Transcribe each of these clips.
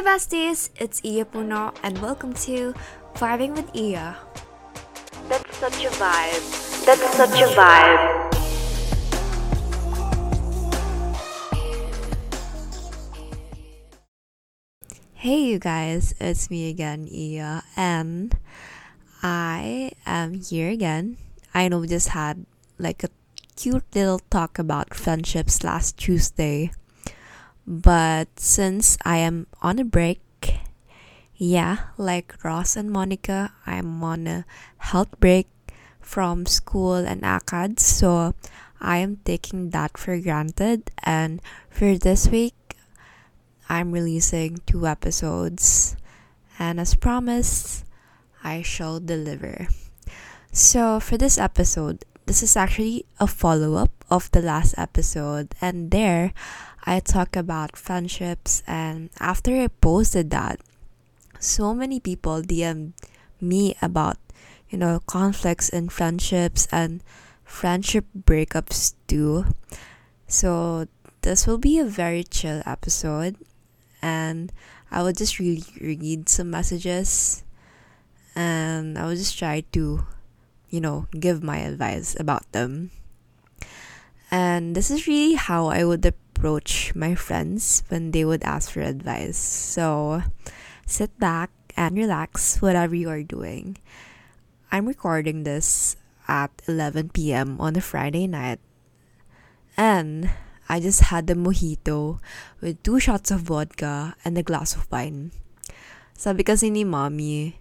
Hey besties, it's Iya Puno and welcome to Vibing with Iya. That's such a vibe. That's such a vibe. Hey you guys, it's me again, Iya, and I am here again. I know we just had like a cute little talk about friendships last Tuesday, but since I am on a break, yeah, like Ross and Monica, I'm on a health break from school and ACAD, so I am taking that for granted. And for this week, I'm releasing two episodes, and as promised, I shall deliver. So, for this episode, this is actually a follow up of the last episode, and there I talk about friendships. And after I posted that, so many people DM me about, you know, conflicts in friendships and friendship breakups too. So, this will be a very chill episode and I will just really read some messages and I will just try to, you know, give my advice about them. And this is really how I would approach my friends when they would ask for advice. So sit back and relax, whatever you are doing. I'm recording this at 11 p.m. on a Friday night. And I just had a mojito with two shots of vodka and a glass of wine. Sabi kasi ni mommy,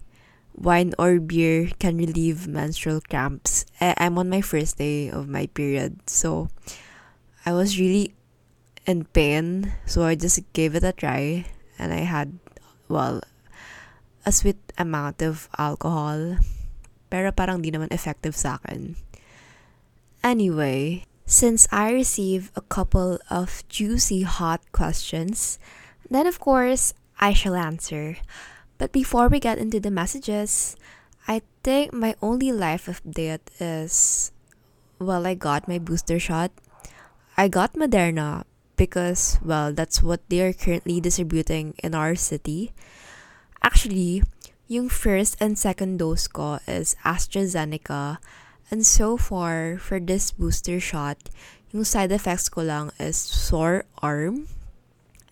wine or beer can relieve menstrual cramps. Eh, I'm on my first day of my period, so I was really in pain. So I just gave it a try, and I had, well, a sweet amount of alcohol. Pero parang di naman effective sa akin. Anyway, since I receive a couple of juicy hot questions, then of course I shall answer. But before we get into the messages, I think my only life update is well, I got my booster shot. I got Moderna because, well, that's what they are currently distributing in our city. Actually, yung first and second dose ko is AstraZeneca and so far, for this booster shot, yung side effects ko lang is sore arm.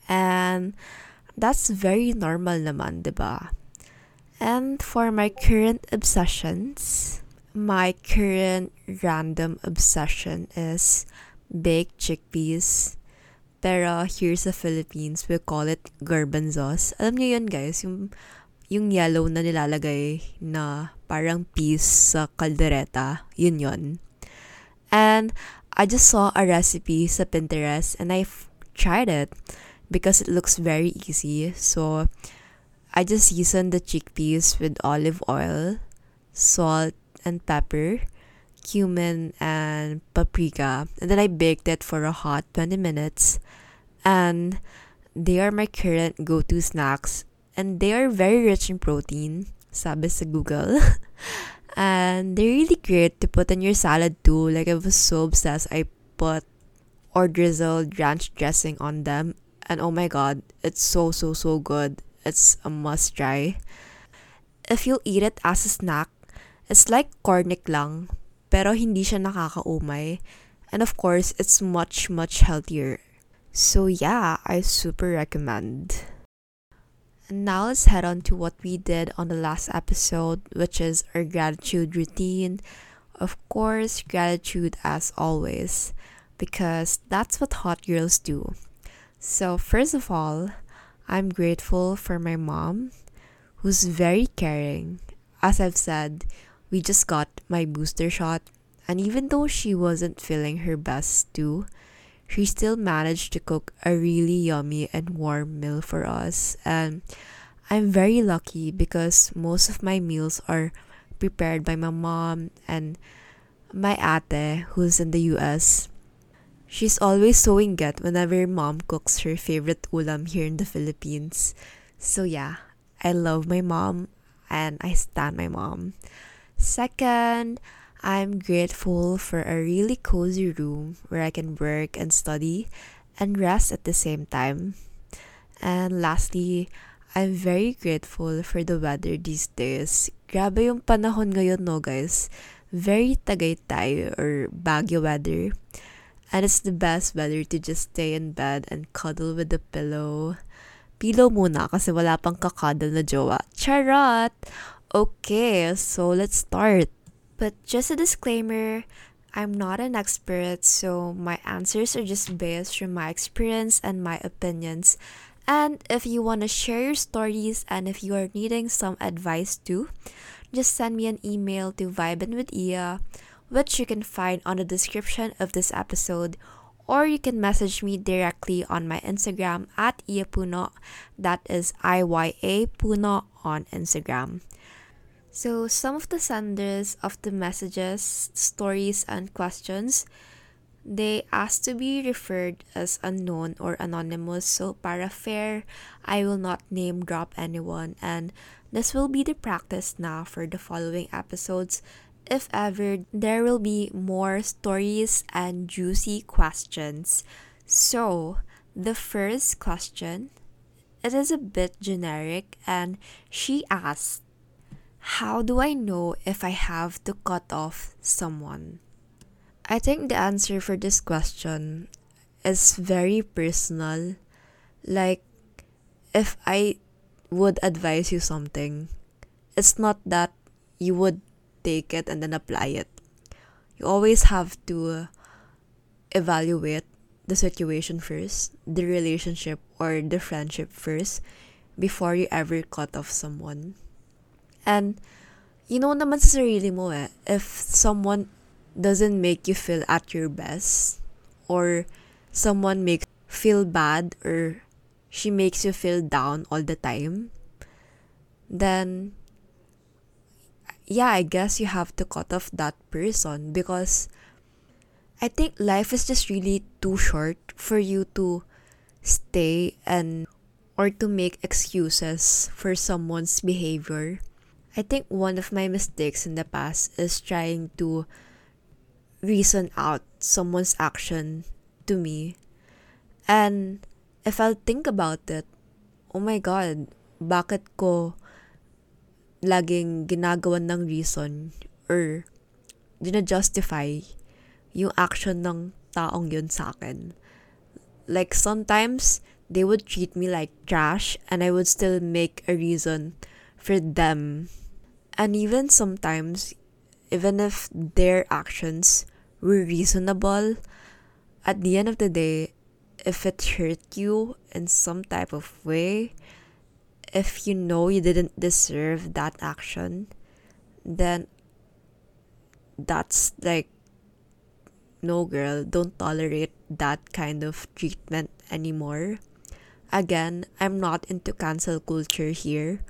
And that's very normal naman, di ba? And for my current obsessions, my current random obsession is baked chickpeas. Pero here sa Philippines, we call it garbanzos. Alam niyo yun guys, yung yung yellow na nilalagay na parang piece sa kaldereta, yun yun. And I just saw a recipe sa Pinterest and I tried it because it looks very easy. So I just seasoned the chickpeas with olive oil, salt and pepper, cumin and paprika. And then I baked it for a hot 20 minutes. And they are my current go-to snacks and they are very rich in protein, sabi sa Google. and they're really great to put in your salad too. Like I was so obsessed, I put or drizzled ranch dressing on them, and oh my god, it's so so so good. It's a must try. If you'll eat it as a snack, it's like cornic lang, pero hindi siya nakakaumay. And of course, it's much much healthier. So yeah, I super recommend. And now let's head on to what we did on the last episode, which is our gratitude routine. Of course, gratitude as always, because that's what hot girls do. So, first of all, I'm grateful for my mom, who's very caring. As I've said, we just got my booster shot, and even though she wasn't feeling her best too, she still managed to cook a really yummy and warm meal for us. And I'm very lucky because most of my meals are prepared by my mom and my ate, who's in the US. She's always so inget whenever mom cooks her favorite ulam here in the Philippines. So yeah, I love my mom and I stand my mom. Second, I'm grateful for a really cozy room where I can work and study and rest at the same time. And lastly, I'm very grateful for the weather these days. Grabe yung panahon ngayon no guys. Very Tagaytay or Baguio weather. And it's the best weather to just stay in bed and cuddle with the pillow. Pillow muna kasi wala pang kakadal na jowa. Charot! Okay, so let's start. But just a disclaimer, I'm not an expert, so my answers are just based from my experience and my opinions. And if you want to share your stories and if you are needing some advice too, just send me an email to Vibin which you can find on the description of this episode, or you can message me directly on my Instagram at Iyapuno. That is I Y A Puno on Instagram. So, some of the senders of the messages, stories, and questions, they asked to be referred as unknown or anonymous. So, para fair, I will not name drop anyone, and this will be the practice now for the following episodes. If ever, there will be more stories and juicy questions. So, the first question, it is a bit generic, and she asked, how do I know if I have to cut off someone? I think the answer for this question is very personal. Like, if I would advise you something, it's not that you would take it and then apply it. You always have to evaluate the situation first, the relationship or the friendship first, before you ever cut off someone. And, you know naman sa sarili mo eh, if someone doesn't make you feel at your best, or someone makes feel bad, or she makes you feel down all the time, then, yeah, I guess you have to cut off that person because I think life is just really too short for you to stay and or to make excuses for someone's behavior I think one of my mistakes in the past is trying to reason out someone's action to me. And if I'll think about it, oh my God, bakit ko laging ginagawan ng reason or dina-justify yung action ng taong yun sa akin. Like sometimes, they would treat me like trash and I would still make a reason for them and even sometimes, even if their actions were reasonable, at the end of the day, if it hurt you in some type of way, if you know you didn't deserve that action, then that's like, no, girl, don't tolerate that kind of treatment anymore. Again, I'm not into cancel culture here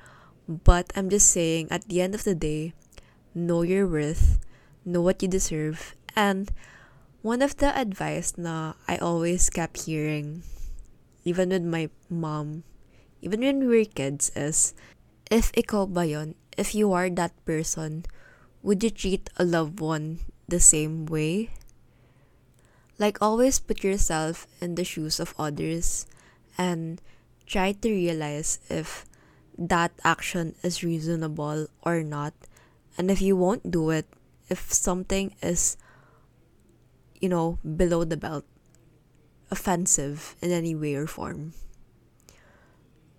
but I'm just saying, at the end of the day, know your worth, know what you deserve, and one of the advice na I always kept hearing, even with my mom, even when we were kids, is, if ikaw ba yun, if you are that person, would you treat a loved one the same way? Like, always put yourself in the shoes of others and try to realize if that action is reasonable or not. And if you won't do it, if something is, you know, below the belt, offensive in any way or form,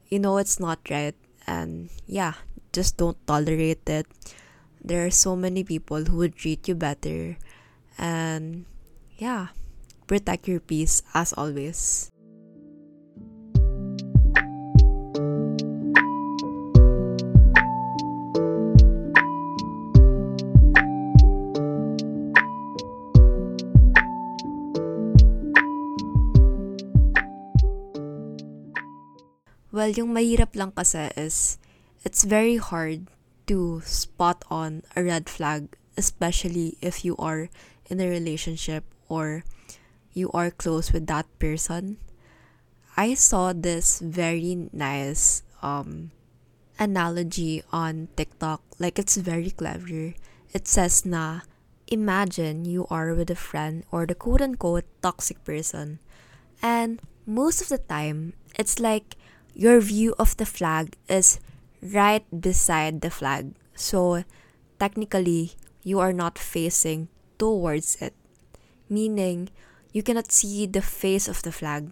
you know it's not right. And yeah, just don't tolerate it. There are so many people who would treat you better. And yeah, protect your peace as always. Well, yung mahirap lang kasi is, it's very hard to spot on a red flag, especially if you are in a relationship or you are close with that person. I saw this very nice um, analogy on TikTok. Like, it's very clever. It says na, imagine you are with a friend or the quote-unquote toxic person. And most of the time, it's like your view of the flag is right beside the flag. So technically, you are not facing towards it, meaning you cannot see the face of the flag.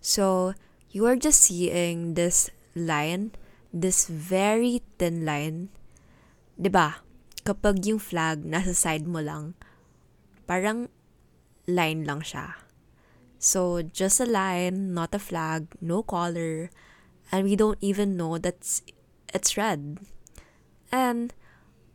So you are just seeing this line, this very thin line. 'Di ba? Kapag yung flag nasa side mo lang, parang line lang siya. So just a line, not a flag, no color, and we don't even know that's it's red. And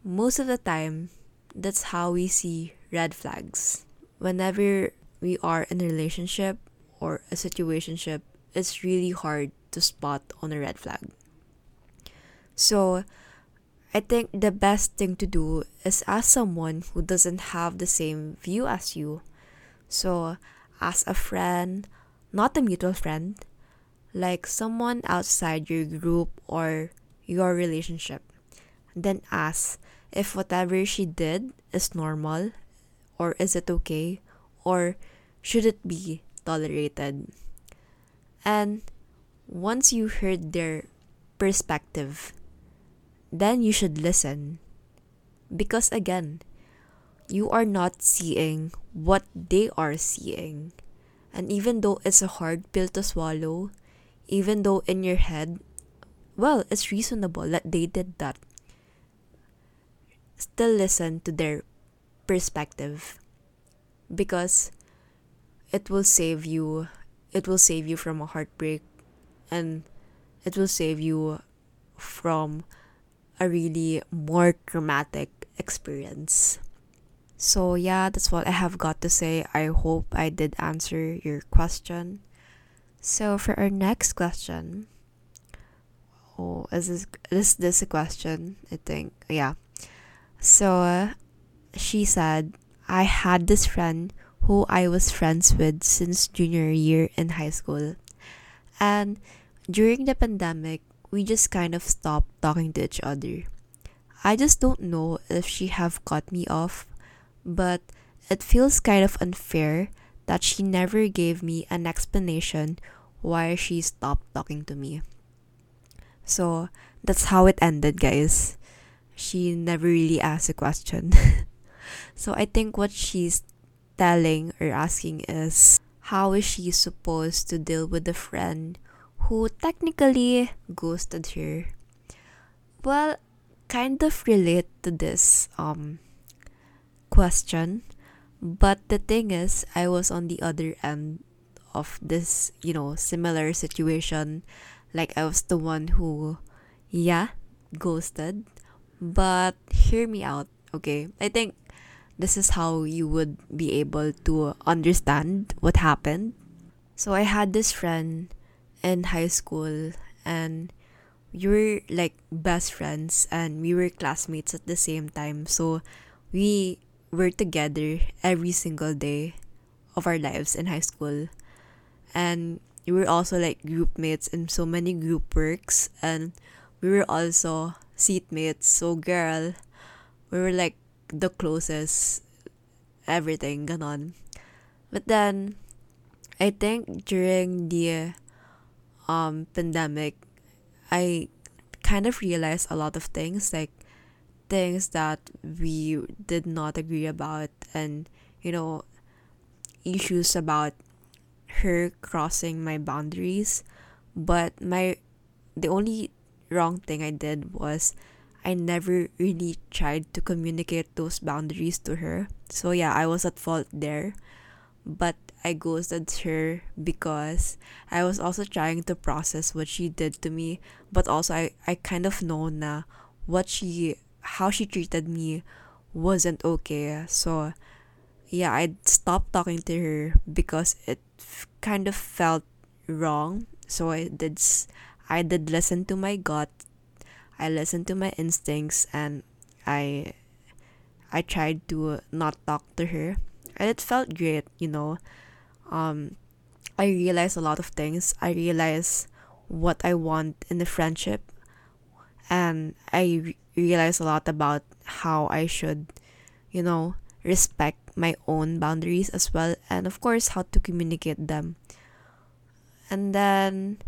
most of the time, that's how we see red flags. Whenever we are in a relationship or a situationship, it's really hard to spot on a red flag. So, I think the best thing to do is ask someone who doesn't have the same view as you. So, ask a friend, not a mutual friend, like someone outside your group or your relationship. Then ask if whatever she did is normal or is it okay or should it be tolerated. And once you heard their perspective, then you should listen. Because again, you are not seeing what they are seeing. And even though it's a hard pill to swallow, even though in your head, well, it's reasonable that they did that, still listen to their perspective because it will save you it will save you from a heartbreak and it will save you from a really more traumatic experience. So, yeah, that's what I have got to say. I hope I did answer your question. So, for our next question, oh, is this is this a question? I think, yeah. So, uh, she said, I had this friend who I was friends with since junior year in high school. And during the pandemic, we just kind of stopped talking to each other. I just don't know if she have cut me off, but it feels kind of unfair that she never gave me an explanation why she stopped talking to me. So that's how it ended, guys. She never really asked a question. so I think what she's telling or asking is how is she supposed to deal with a friend who technically ghosted her? Well, kind of relate to this um question, but the thing is I was on the other end of this, you know, similar situation. Like I was the one who yeah, ghosted. But hear me out, okay? I think this is how you would be able to understand what happened. So I had this friend in high school and we were like best friends and we were classmates at the same time. So we were together every single day of our lives in high school. And we were also like group mates in so many group works and we were also seatmates. So girl, we were like the closest everything ganon. But then I think during the um pandemic I kind of realized a lot of things like things that we did not agree about and you know issues about her crossing my boundaries but my the only wrong thing I did was I never really tried to communicate those boundaries to her. So yeah, I was at fault there. But I ghosted her because I was also trying to process what she did to me, but also I, I kind of know na what she how she treated me wasn't okay. So yeah, I stopped talking to her because it f- kind of felt wrong. So I did I did listen to my gut I listened to my instincts and I I tried to not talk to her and it felt great, you know. Um I realized a lot of things. I realized what I want in the friendship and I realized a lot about how I should, you know, respect my own boundaries as well and of course how to communicate them. And then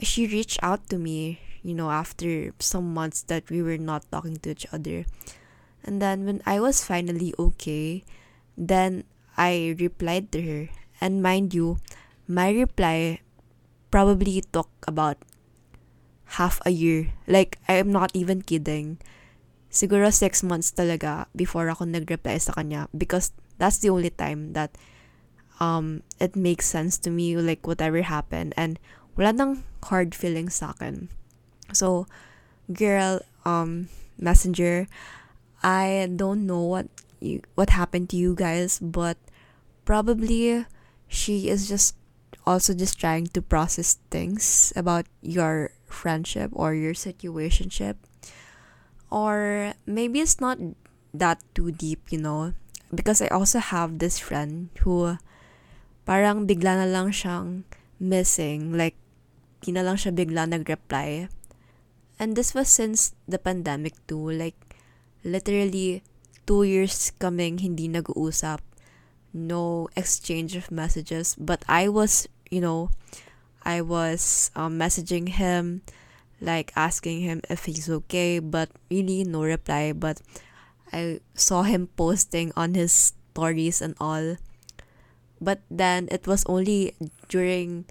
she reached out to me, you know, after some months that we were not talking to each other. And then when I was finally okay, then I replied to her. And mind you, my reply probably took about half a year. Like, I'm not even kidding. Siguro six months talaga before ako nag-reply sa kanya because that's the only time that um, it makes sense to me, like, whatever happened. And wala nang hard feelings sa akin. So, girl, um, messenger, I don't know what you what happened to you guys, but probably she is just also just trying to process things about your friendship or your situationship. Or maybe it's not that too deep, you know. Because I also have this friend who parang bigla na lang siyang missing. Like, di lang siya bigla nag-reply. And this was since the pandemic too. Like, literally, two years coming hindi nag-uusap. No exchange of messages. But I was, you know, I was um, messaging him, like asking him if he's okay, but really no reply. But I saw him posting on his stories and all. But then it was only during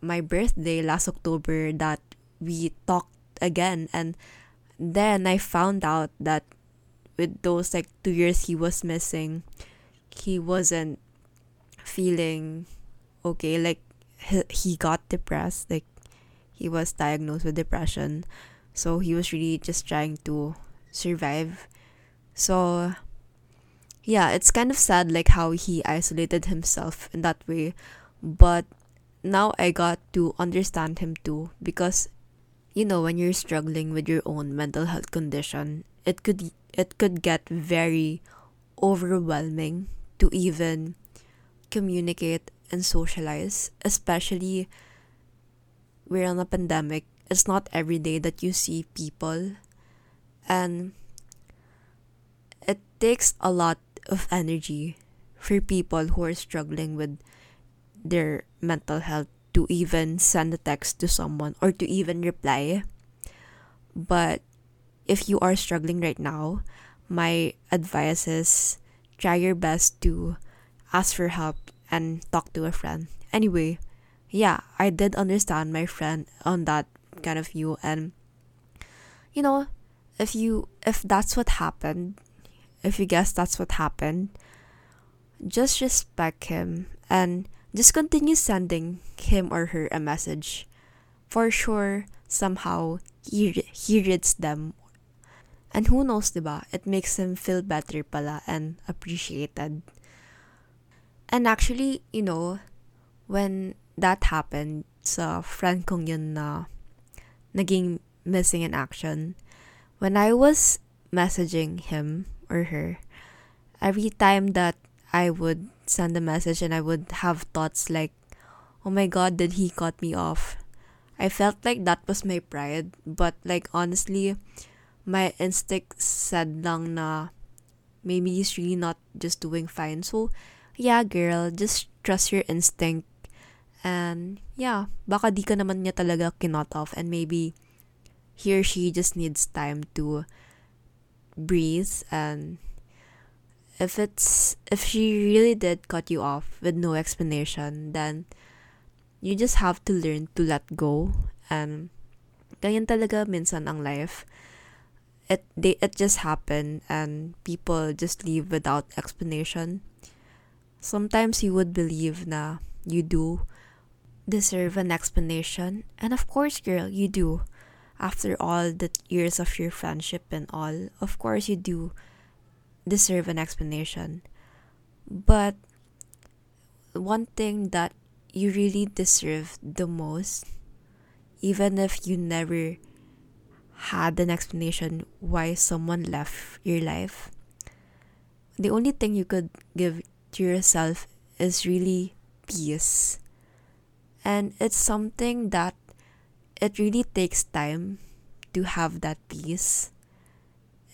my birthday last October that we talked again. And then I found out that with those like two years he was missing, he wasn't feeling okay. Like he, he got depressed. Like he was diagnosed with depression. So he was really just trying to survive. So yeah, it's kind of sad like how he isolated himself in that way. But now I got to understand him too because you know when you're struggling with your own mental health condition, it could it could get very overwhelming to even communicate and socialize, especially we're on a pandemic. It's not every day that you see people and it takes a lot of energy for people who are struggling with their mental health to even send a text to someone or to even reply. But if you are struggling right now, my advice is try your best to ask for help and talk to a friend. Anyway, yeah, I did understand my friend on that kind of view and you know, if you if that's what happened, if you guess that's what happened, just respect him and just continue sending him or her a message. For sure, somehow he he reads them. And who knows, diba? It makes him feel better pala and appreciated. And actually, you know, when that happened sa friend kong yun na naging missing in action, when I was messaging him or her, every time that I would send a message and I would have thoughts like, oh my god, did he cut me off? I felt like that was my pride, but like honestly, my instinct said lang na maybe he's really not just doing fine. So, yeah, girl, just trust your instinct. And yeah, baka di ka naman niya talaga kinot off and maybe he or she just needs time to breathe and if it's if she really did cut you off with no explanation, then you just have to learn to let go and ganyan talaga minsan ang life. It they it just happened and people just leave without explanation. Sometimes you would believe na you do deserve an explanation and of course girl you do after all the years of your friendship and all of course you do deserve an explanation. But one thing that you really deserve the most, even if you never had an explanation why someone left your life, the only thing you could give to yourself is really peace. And it's something that it really takes time to have that peace.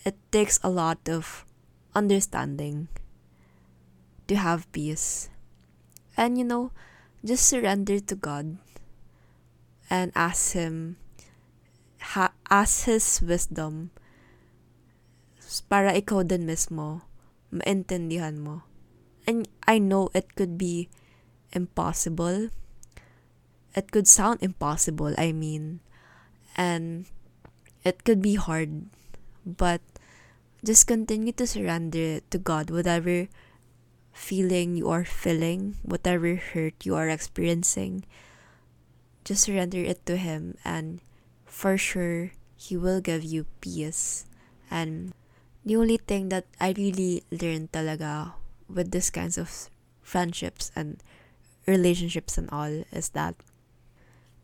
It takes a lot of understanding, to have peace. And you know, just surrender to God and ask him ha, ask his wisdom para ikaw din mismo maintindihan mo. And I know it could be impossible. It could sound impossible, I mean. And it could be hard. But just continue to surrender to God, whatever feeling you are feeling, whatever hurt you are experiencing. Just surrender it to Him, and for sure, He will give you peace. And the only thing that I really learned talaga with these kinds of friendships and relationships and all is that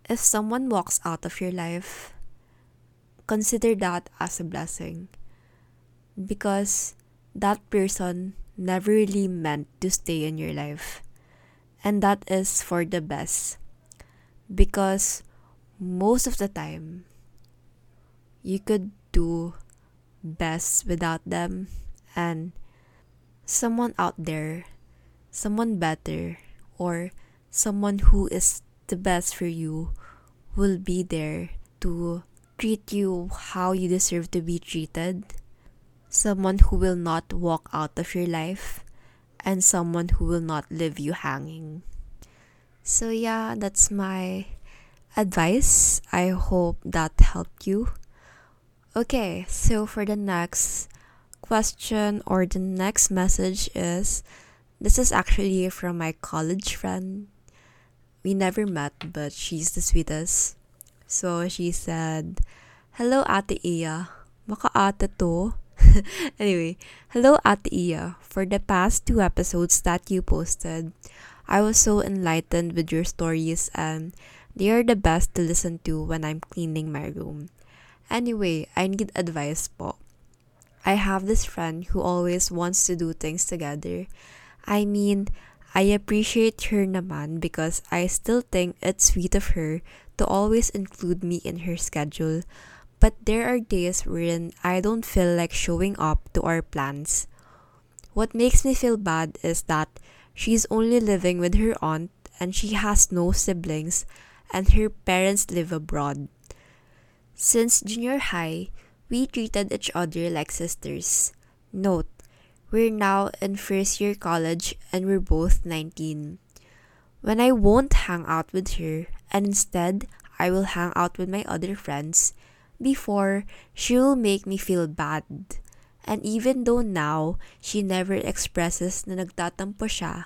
if someone walks out of your life, consider that as a blessing because that person never really meant to stay in your life. And that is for the best because most of the time you could do best without them and someone out there, someone better, or someone who is the best for you will be there to treat you how you deserve to be treated. Someone who will not walk out of your life, and someone who will not leave you hanging. So, yeah, that's my advice. I hope that helped you. Okay, so for the next question or the next message is this is actually from my college friend. We never met, but she's the sweetest. So she said, Hello, Ate Iya. Maka ate to. anyway, hello, Ate Iya. For the past two episodes that you posted, I was so enlightened with your stories and they are the best to listen to when I'm cleaning my room. Anyway, I need advice po. I have this friend who always wants to do things together. I mean, I appreciate her naman because I still think it's sweet of her to always include me in her schedule. But there are days wherein I don't feel like showing up to our plans. What makes me feel bad is that she's only living with her aunt and she has no siblings and her parents live abroad. Since junior high, we treated each other like sisters. Note, we're now in first year college and we're both 19. When I won't hang out with her and instead I will hang out with my other friends, before she will make me feel bad. And even though now she never expresses na nagtatampo siya,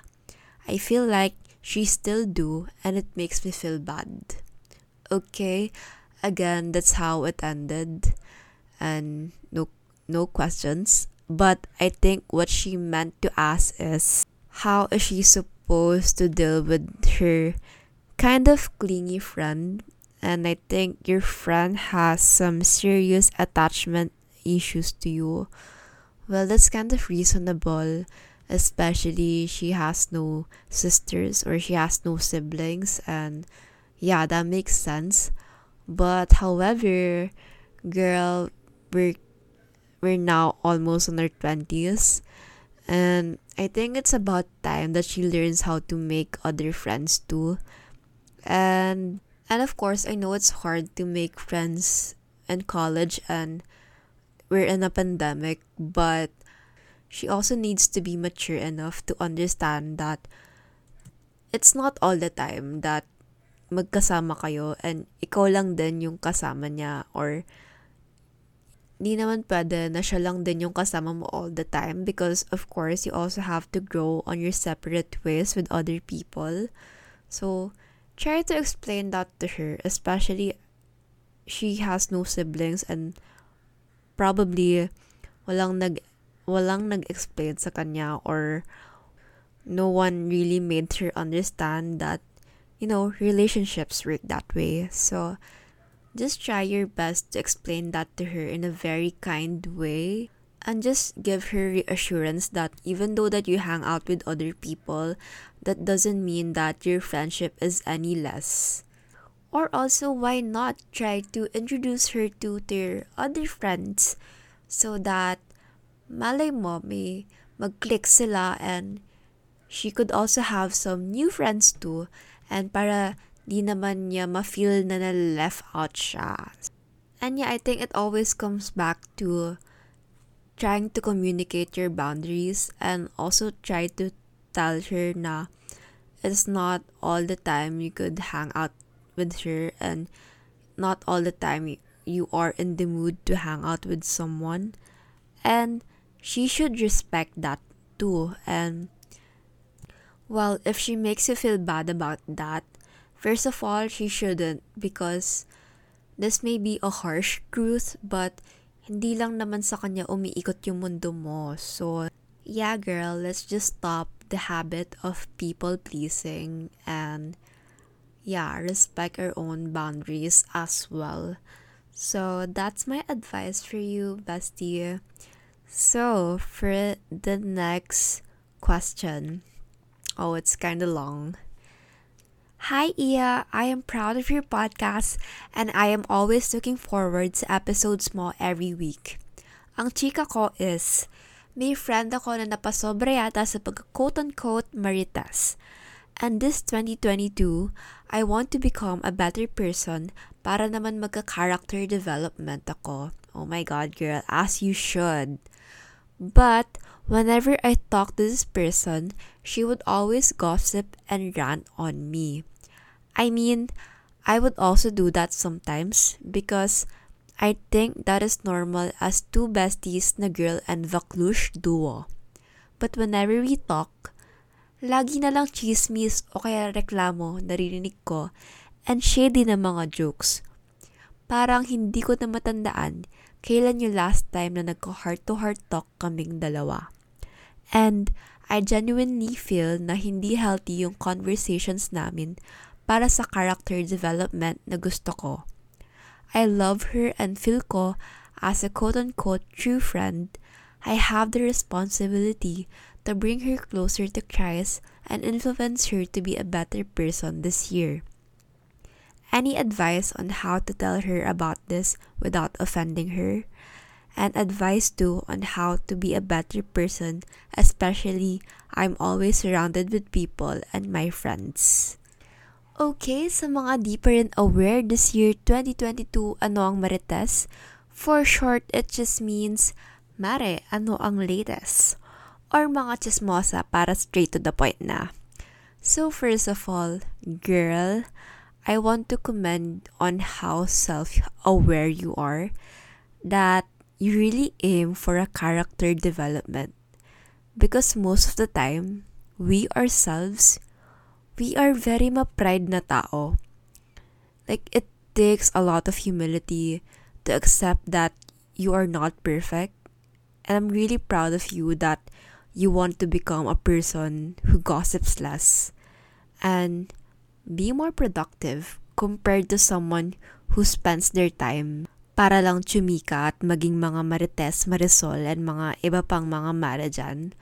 I feel like she still do and it makes me feel bad. Okay, again that's how it ended and no no questions. But i think what she meant to ask is how is she supposed to deal with her kind of clingy friend? And i think your friend has some serious attachment issues to you. Well that's kind of reasonable especially she has no sisters or she has no siblings and yeah that makes sense. But however, girl, we're we're now almost in our twenties, and I think it's about time that she learns how to make other friends too. And and of course, I know it's hard to make friends in college and we're in a pandemic, but she also needs to be mature enough to understand that it's not all the time that magkasama kayo and ikaw lang din yung kasama niya or di naman pwede na siya lang din yung kasama mo all the time because of course you also have to grow on your separate ways with other people. So, try to explain that to her, especially she has no siblings and probably walang nag walang nag-explain sa kanya or no one really made her understand that you know, relationships work that way. So just try your best to explain that to her in a very kind way and just give her reassurance that even though that you hang out with other people, that doesn't mean that your friendship is any less. Or also, why not try to introduce her to their other friends so that malay mo may mag-click sila and she could also have some new friends too and para di naman niya ma-feel na na-left out siya. And yeah, I think it always comes back to trying to communicate your boundaries and also try to tell her na it's not all the time you could hang out with her and not all the time you are in the mood to hang out with someone and she should respect that too and well if she makes you feel bad about that first of all she shouldn't because this may be a harsh truth but hindi lang naman sa kanya umiikot yung mundo mo so yeah girl let's just stop the habit of people pleasing and yeah, respect our own boundaries as well. So that's my advice for you, bestie. So for the next question, oh, it's kind of long. Hi, Iya. I am proud of your podcast and I am always looking forward to episodes mo every week. Ang chika ko is, may friend ako na napasobra yata sa pag-quote-unquote marites. And this 2022, I want to become a better person para naman magka-character development ako. Oh my God, girl, as you should. But whenever I talk to this person, she would always gossip and rant on me. I mean, I would also do that sometimes because I think that is normal as two besties na girl and Vaclush duo. But whenever we talk, lagi na lang chismis o kaya reklamo naririnig ko and shady na mga jokes. Parang hindi ko na matandaan kailan yung last time na nagko-heart-to-heart talk kaming dalawa. And I genuinely feel na hindi healthy yung conversations namin para sa character development na gusto ko. I love her and feel ko as a quote-unquote true friend, I have the responsibility to bring her closer to Christ and influence her to be a better person this year. Any advice on how to tell her about this without offending her? And advice too on how to be a better person, especially I'm always surrounded with people and my friends. Okay, sa mga pa rin aware this year 2022 ano ang Marites? For short, it just means Mare, ano ang latest? or mga chismosa para straight to the point na. So first of all, girl, I want to commend on how self-aware you are that you really aim for a character development. Because most of the time, we ourselves, we are very ma-pride na tao. Like, it takes a lot of humility to accept that you are not perfect. And I'm really proud of you that you want to become a person who gossips less and be more productive compared to someone who spends their time para lang chumika at maging mga marites, marisol, and mga iba pang mga mara dyan.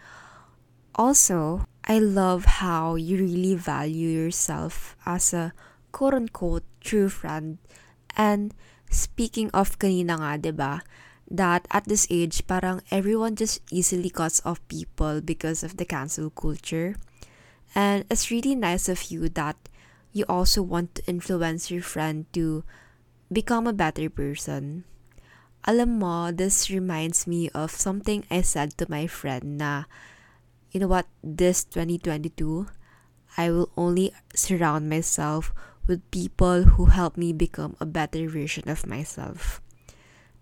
Also, I love how you really value yourself as a quote-unquote true friend. And speaking of kanina nga, ba diba, that at this age, parang everyone just easily cuts off people because of the cancel culture. And it's really nice of you that you also want to influence your friend to become a better person. Alam mo, this reminds me of something I said to my friend na, you know what, this 2022, I will only surround myself with people who help me become a better version of myself.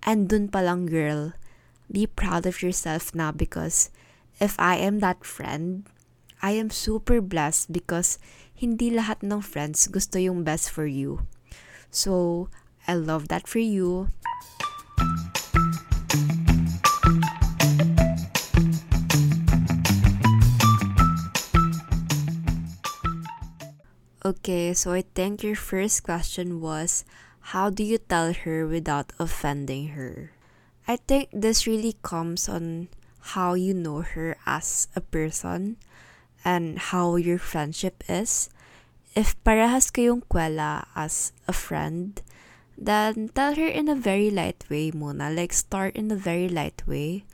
And dun palang girl, be proud of yourself now because if I am that friend, I am super blessed because hindi lahat ng friends gusto yung best for you. So, I love that for you. Okay, so I think your first question was how do you tell her without offending her? I think this really comes on how you know her as a person and how your friendship is. If parehas kayong kwela as a friend, then tell her in a very light way muna. Like, start in a very light way.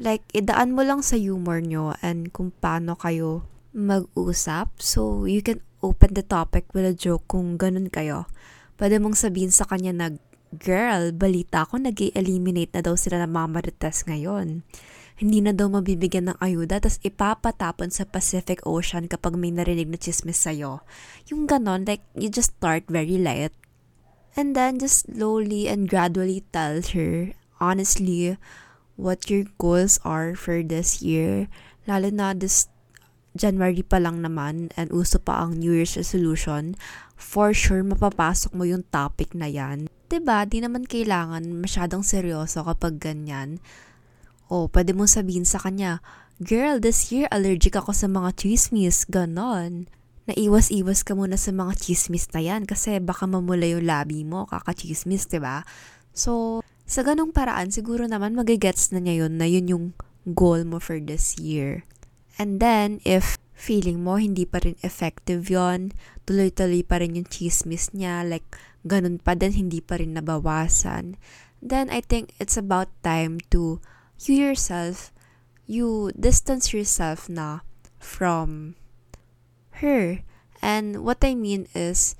Like, idaan mo lang sa humor nyo and kung paano kayo mag-usap so you can open the topic with a joke kung ganun kayo. Pwede mong sabihin sa kanya na, Girl, balita ko nag eliminate na daw sila ng mga marites ngayon. Hindi na daw mabibigyan ng ayuda tas ipapatapon sa Pacific Ocean kapag may narinig na chismis sa'yo. Yung ganon, like, you just start very light. And then just slowly and gradually tell her, honestly, what your goals are for this year. Lalo na this January pa lang naman and uso pa ang New Year's resolution, for sure mapapasok mo yung topic na yan. ba? Di naman kailangan masyadong seryoso kapag ganyan. O, pwede mong sabihin sa kanya, Girl, this year allergic ako sa mga chismis, ganon. Naiwas-iwas ka muna sa mga chismis na yan kasi baka mamula yung labi mo, kaka-chismis, ba? So, sa ganong paraan, siguro naman magigets na niya yun na yun yung goal mo for this year. And then, if feeling mo hindi pa rin effective yon tuloy-tuloy pa rin yung chismis niya, like, ganun pa din, hindi pa rin nabawasan, then I think it's about time to, you yourself, you distance yourself na from her. And what I mean is,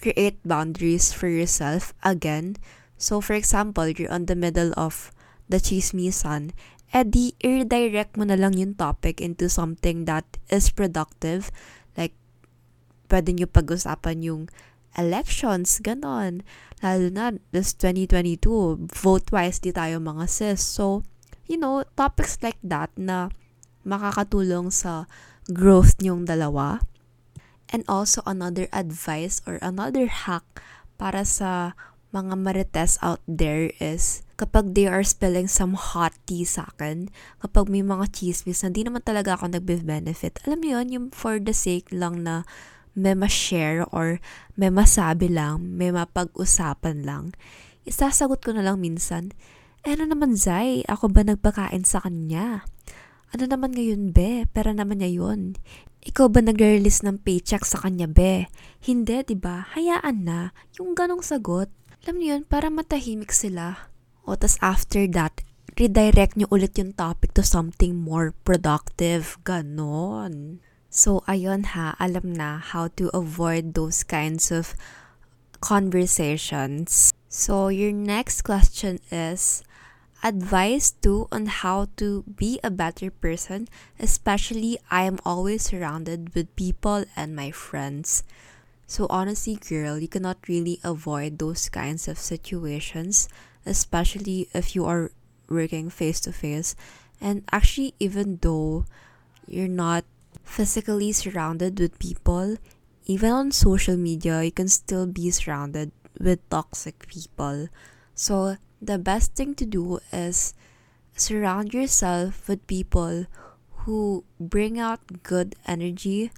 create boundaries for yourself again. So, for example, you're on the middle of the chismisan edi i-redirect mo na lang yung topic into something that is productive. Like, pwede nyo pag-usapan yung elections, ganon. Lalo na, this 2022, vote wise di tayo mga sis. So, you know, topics like that na makakatulong sa growth nyong dalawa. And also, another advice or another hack para sa mga marites out there is kapag they are spilling some hot tea sa akin, kapag may mga chismis na di naman talaga ako nagbe-benefit, alam mo yun, yung for the sake lang na may ma-share or may masabi lang, may mapag-usapan lang, isasagot ko na lang minsan, eh ano naman Zay, ako ba nagpakain sa kanya? Ano naman ngayon be? Pera naman niya yun. Ikaw ba nagre-release ng paycheck sa kanya be? Hindi, 'di ba? Hayaan na. Yung ganong sagot, alam niyo yun, para matahimik sila. O tas after that, redirect niyo ulit yung topic to something more productive. Ganon. So, ayun ha, alam na how to avoid those kinds of conversations. So, your next question is advice too on how to be a better person, especially I am always surrounded with people and my friends. So, honestly, girl, you cannot really avoid those kinds of situations, especially if you are working face to face. And actually, even though you're not physically surrounded with people, even on social media, you can still be surrounded with toxic people. So, the best thing to do is surround yourself with people who bring out good energy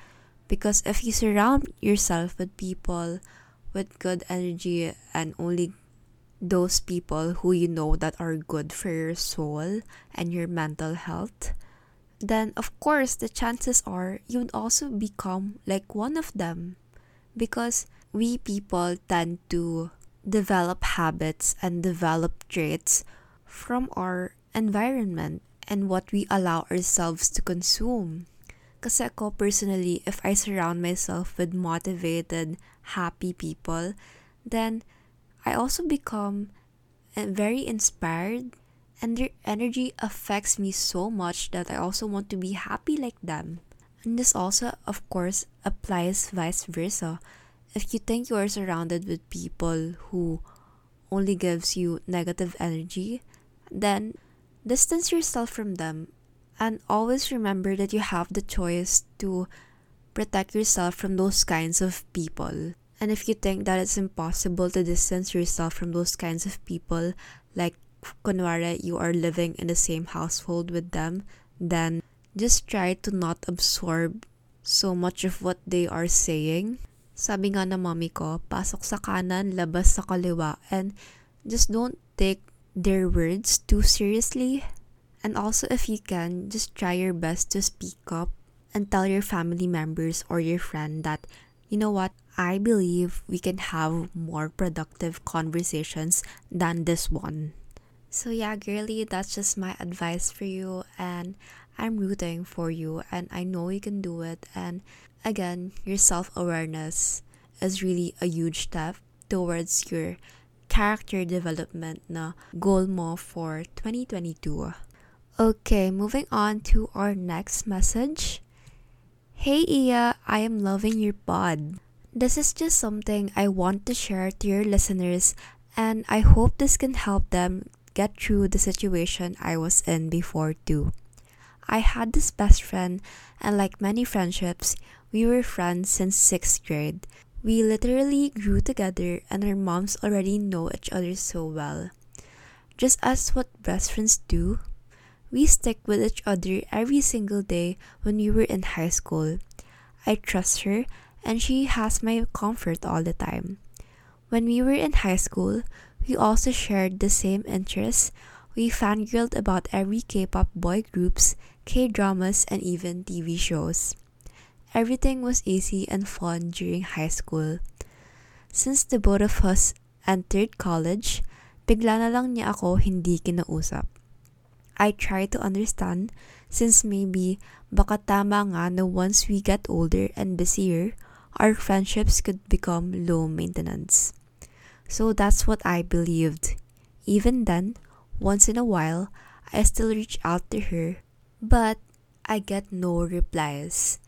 because if you surround yourself with people with good energy and only those people who you know that are good for your soul and your mental health, then of course the chances are you would also become like one of them. Because we people tend to develop habits and develop traits from our environment and what we allow ourselves to consume. Kasi ako personally, if I surround myself with motivated, happy people, then I also become eh, very inspired and their energy affects me so much that I also want to be happy like them. And this also, of course, applies vice versa. If you think you are surrounded with people who only gives you negative energy, then distance yourself from them and always remember that you have the choice to protect yourself from those kinds of people. And if you think that it's impossible to distance yourself from those kinds of people, like kunwari you are living in the same household with them, then just try to not absorb so much of what they are saying. Sabi nga na mommy ko, pasok sa kanan, labas sa kaliwa, and just don't take their words too seriously. And also, if you can, just try your best to speak up and tell your family members or your friend that, you know what, I believe we can have more productive conversations than this one. So, yeah, girly, that's just my advice for you. And I'm rooting for you and I know you can do it. And again, your self awareness is really a huge step towards your character development na goal mo for 2022. Okay, moving on to our next message. Hey Iya, I am loving your pod. This is just something I want to share to your listeners, and I hope this can help them get through the situation I was in before too. I had this best friend, and like many friendships, we were friends since sixth grade. We literally grew together, and our moms already know each other so well. Just as what best friends do, we stick with each other every single day when we were in high school. I trust her, and she has my comfort all the time. When we were in high school, we also shared the same interests. We fangirled about every K pop boy groups K dramas, and even TV shows. Everything was easy and fun during high school. Since the both of us entered college, bigla na lang niya ako hindi kinausap. I try to understand since maybe baka tama nga na once we get older and busier, our friendships could become low maintenance. So that's what I believed. Even then, once in a while, I still reach out to her but I get no replies.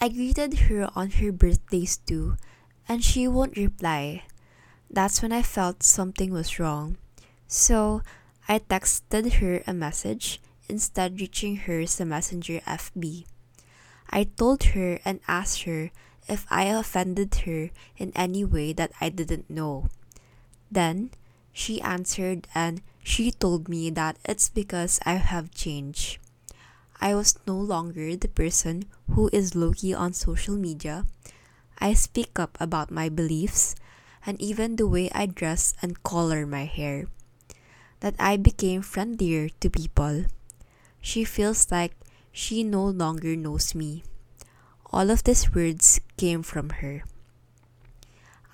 I greeted her on her birthdays too, and she won't reply. That's when I felt something was wrong. So I texted her a message instead reaching her as a messenger FB. I told her and asked her if I offended her in any way that I didn't know. Then she answered and she told me that it's because I have changed. I was no longer the person who is low key on social media. I speak up about my beliefs and even the way I dress and color my hair. That I became friendlier to people. She feels like she no longer knows me. All of these words came from her.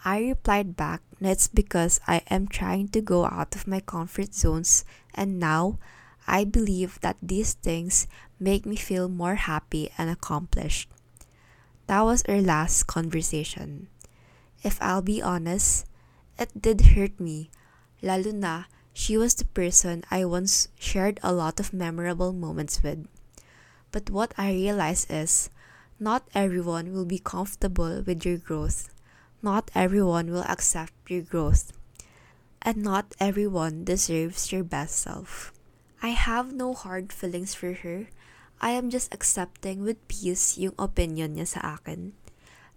I replied back that's because I am trying to go out of my comfort zones and now I believe that these things make me feel more happy and accomplished. That was our last conversation. If I'll be honest, it did hurt me. Lalo na, she was the person I once shared a lot of memorable moments with. But what I realize is, not everyone will be comfortable with your growth. Not everyone will accept your growth. And not everyone deserves your best self. I have no hard feelings for her. I am just accepting with peace yung opinion niya sa akin.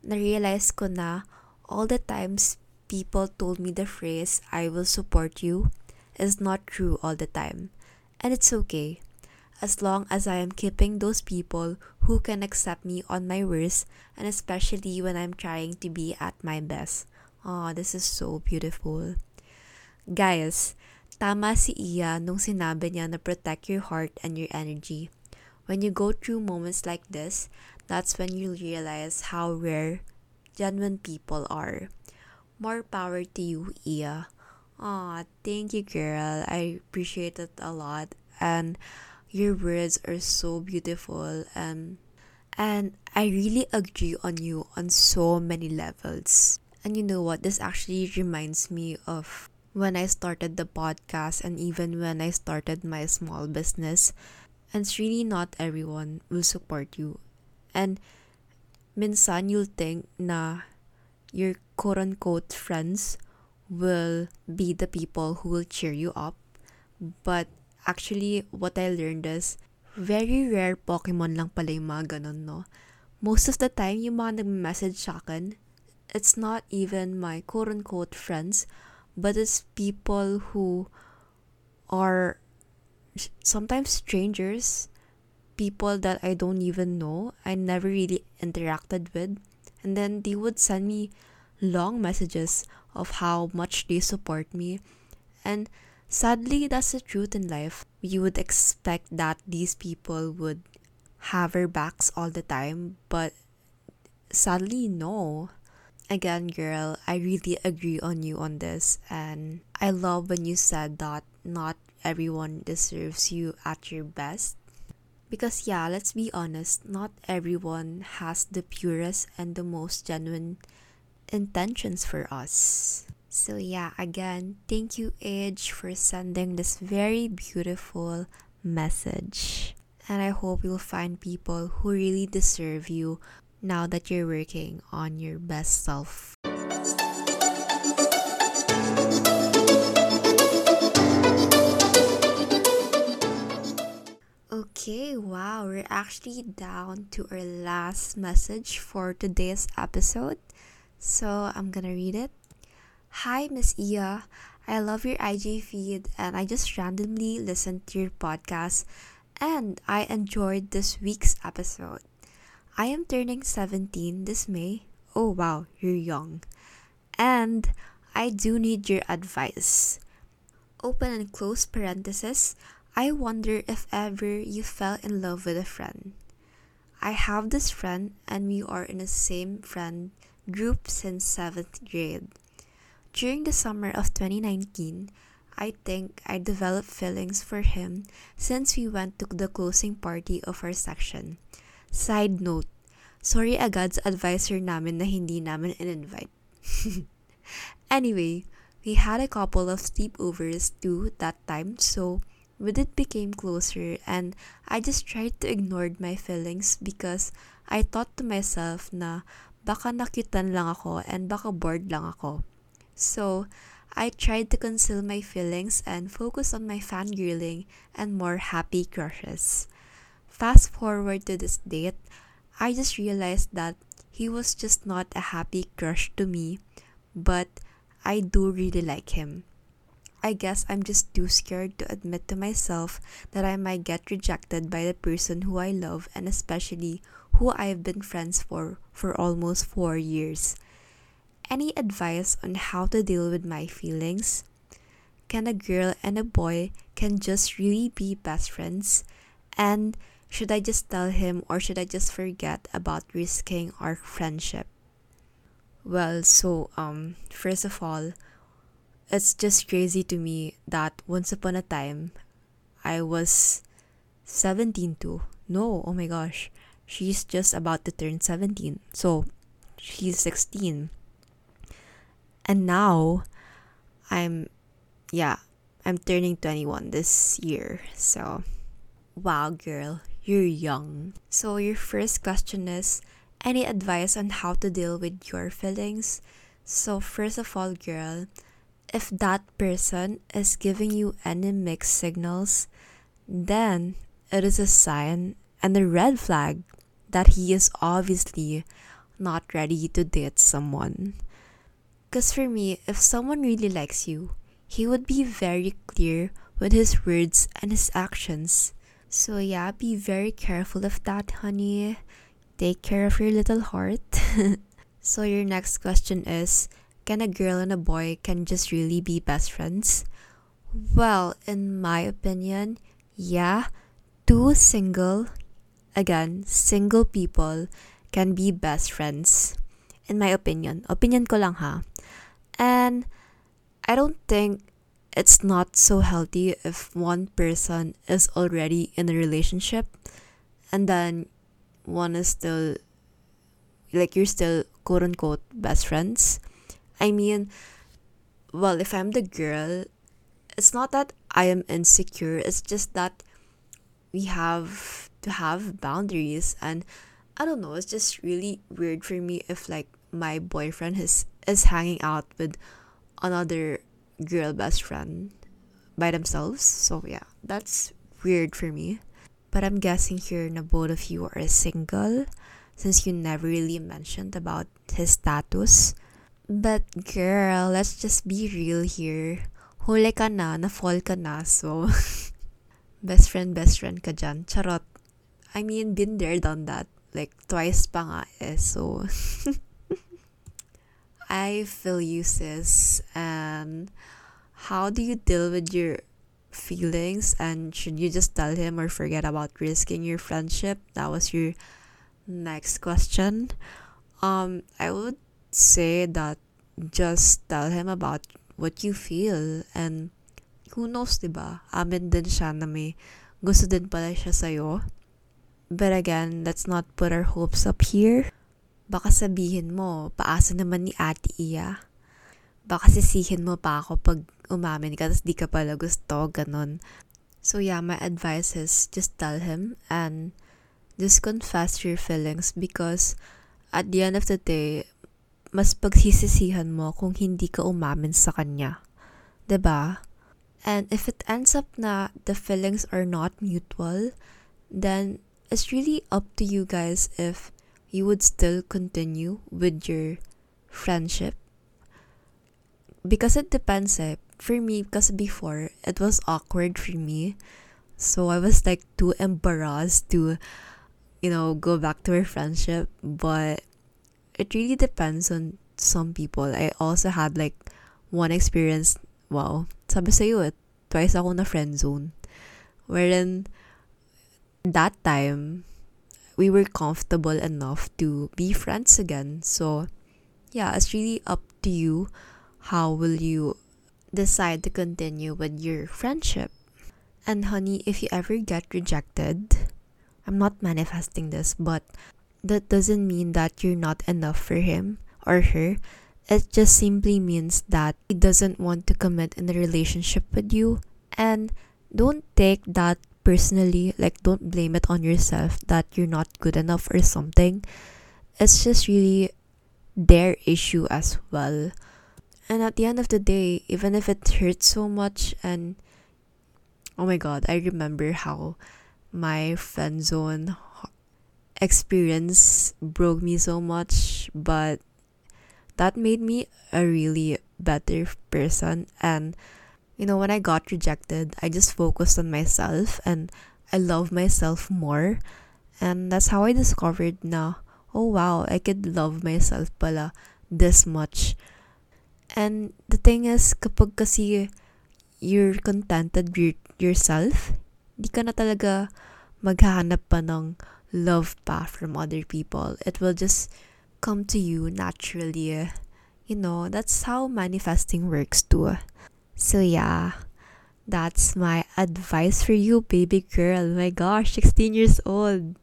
Na-realize ko na all the times people told me the phrase, I will support you, is not true all the time. And it's okay. As long as I am keeping those people who can accept me on my worst and especially when I'm trying to be at my best. Oh, this is so beautiful. Guys, Tama si Iya nung sinabi niya na protect your heart and your energy. When you go through moments like this, that's when you realize how rare genuine people are. More power to you, Iya. Aw, thank you, girl. I appreciate it a lot. And your words are so beautiful and and I really agree on you on so many levels. And you know what? This actually reminds me of when I started the podcast and even when I started my small business. And it's really not everyone will support you. And minsan you'll think na your quote unquote friends will be the people who will cheer you up. But actually, what I learned is very rare Pokemon lang pala yung mga ganun, no? Most of the time, yung mga nag-message sa akin, it's not even my quote unquote friends, but it's people who are sometimes strangers, people that I don't even know, I never really interacted with, and then they would send me long messages of how much they support me. And sadly, that's the truth in life. You would expect that these people would have our backs all the time, but sadly, no again, girl, I really agree on you on this. And I love when you said that not everyone deserves you at your best. Because, yeah, let's be honest, not everyone has the purest and the most genuine intentions for us. So, yeah, again, thank you, Age, for sending this very beautiful message. And I hope you'll find people who really deserve you now that you're working on your best self. Okay, wow, we're actually down to our last message for today's episode. So I'm gonna read it. Hi, Miss Iya. I love your IG feed and I just randomly listened to your podcast and I enjoyed this week's episode. I am turning 17 this May. Oh wow, you're young. And I do need your advice. Open and close parenthesis. I wonder if ever you fell in love with a friend. I have this friend and we are in the same friend group since 7th grade. During the summer of 2019, I think I developed feelings for him since we went to the closing party of our section. Side note, sorry agad sa advisor namin na hindi namin in-invite. anyway, we had a couple of sleepovers too that time, so we did became closer and I just tried to ignore my feelings because I thought to myself na baka nakitan lang ako and baka bored lang ako. So, I tried to conceal my feelings and focus on my fangirling and more happy crushes. Fast forward to this date, I just realized that he was just not a happy crush to me, but I do really like him. I guess I'm just too scared to admit to myself that I might get rejected by the person who I love and especially who I've been friends for for almost 4 years. Any advice on how to deal with my feelings? Can a girl and a boy can just really be best friends? And should I just tell him or should I just forget about risking our friendship? Well, so um first of all, it's just crazy to me that once upon a time I was 17 too. No, oh my gosh. She's just about to turn 17. So she's 16. And now I'm yeah, I'm turning 21 this year. So wow, girl, you're young. So your first question is any advice on how to deal with your feelings? So first of all, girl, if that person is giving you any mixed signals, then it is a sign and a red flag that he is obviously not ready to date someone. Because for me, if someone really likes you, he would be very clear with his words and his actions. So, yeah, be very careful of that, honey. Take care of your little heart. so, your next question is can a girl and a boy can just really be best friends? Well, in my opinion, yeah, two single, again, single people can be best friends. In my opinion. Opinion ko lang ha. And I don't think it's not so healthy if one person is already in a relationship and then one is still like you're still quote unquote best friends I mean, well, if I'm the girl, it's not that I am insecure, it's just that we have to have boundaries and I don't know, it's just really weird for me if like my boyfriend is is hanging out with another girl best friend by themselves. So yeah, that's weird for me. But I'm guessing here na both of you are single since you never really mentioned about his status. But girl, let's just be real here. Huli ka na, na-fall ka na, so... best friend, best friend ka dyan. Charot. I mean, been there, done that. Like, twice pa nga eh, so... I feel you, sis. And how do you deal with your feelings? And should you just tell him or forget about risking your friendship? That was your next question. Um, I would say that just tell him about what you feel and who knows, 'di ba? Amin din siya na may gusto din pala siya sa'yo. But again, let's not put our hopes up here. Baka sabihin mo, paasa naman ni Ate Iya. Baka sisihin mo pa ako pag umamin ka tapos di ka pala gusto, ganun. So yeah, my advice is just tell him and just confess your feelings because at the end of the day, mas pagsisisihan mo kung hindi ka umamin sa kanya. ba? And if it ends up na the feelings are not mutual, then it's really up to you guys if you would still continue with your friendship. Because it depends eh. For me, because before, it was awkward for me. So I was like too embarrassed to, you know, go back to our friendship. But it really depends on some people. I also had like one experience, wow, sabi sa'yo eh, twice ako na friend zone. Wherein, that time, we were comfortable enough to be friends again. So, yeah, it's really up to you. How will you decide to continue with your friendship? And, honey, if you ever get rejected, I'm not manifesting this, but that doesn't mean that you're not enough for him or her. It just simply means that he doesn't want to commit in a relationship with you. And don't take that personally. Like, don't blame it on yourself that you're not good enough or something. It's just really their issue as well. And at the end of the day, even if it hurts so much, and oh my god, I remember how my friend zone experience broke me so much, but that made me a really better person. And you know, when I got rejected, I just focused on myself and I love myself more. And that's how I discovered na, oh wow, I could love myself pala this much. And the thing is, kapag kasi you're contented with yourself, di ka na talaga maghahanap pa ng love pa from other people. It will just come to you naturally. You know, that's how manifesting works too. So yeah, that's my advice for you, baby girl. My gosh, 16 years old.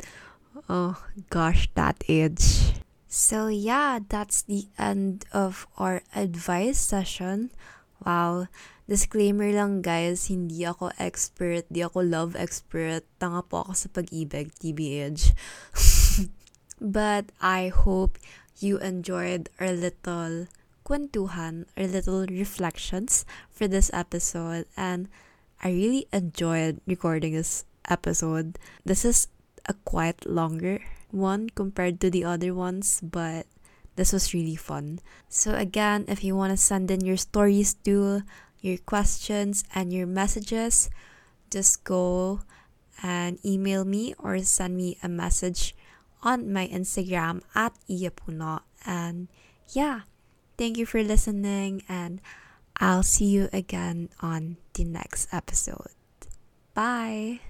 Oh gosh, that age. So yeah, that's the end of our advice session. Wow. Disclaimer lang guys, hindi ako expert, di ako love expert. Tanga po ako sa pag-ibig, TBH. but I hope you enjoyed our little kwentuhan, our little reflections for this episode. And I really enjoyed recording this episode. This is a quite longer one compared to the other ones, but this was really fun. So again, if you want to send in your stories too, your questions and your messages, just go and email me or send me a message on my Instagram at Iyapuno. And yeah, thank you for listening, and I'll see you again on the next episode. Bye.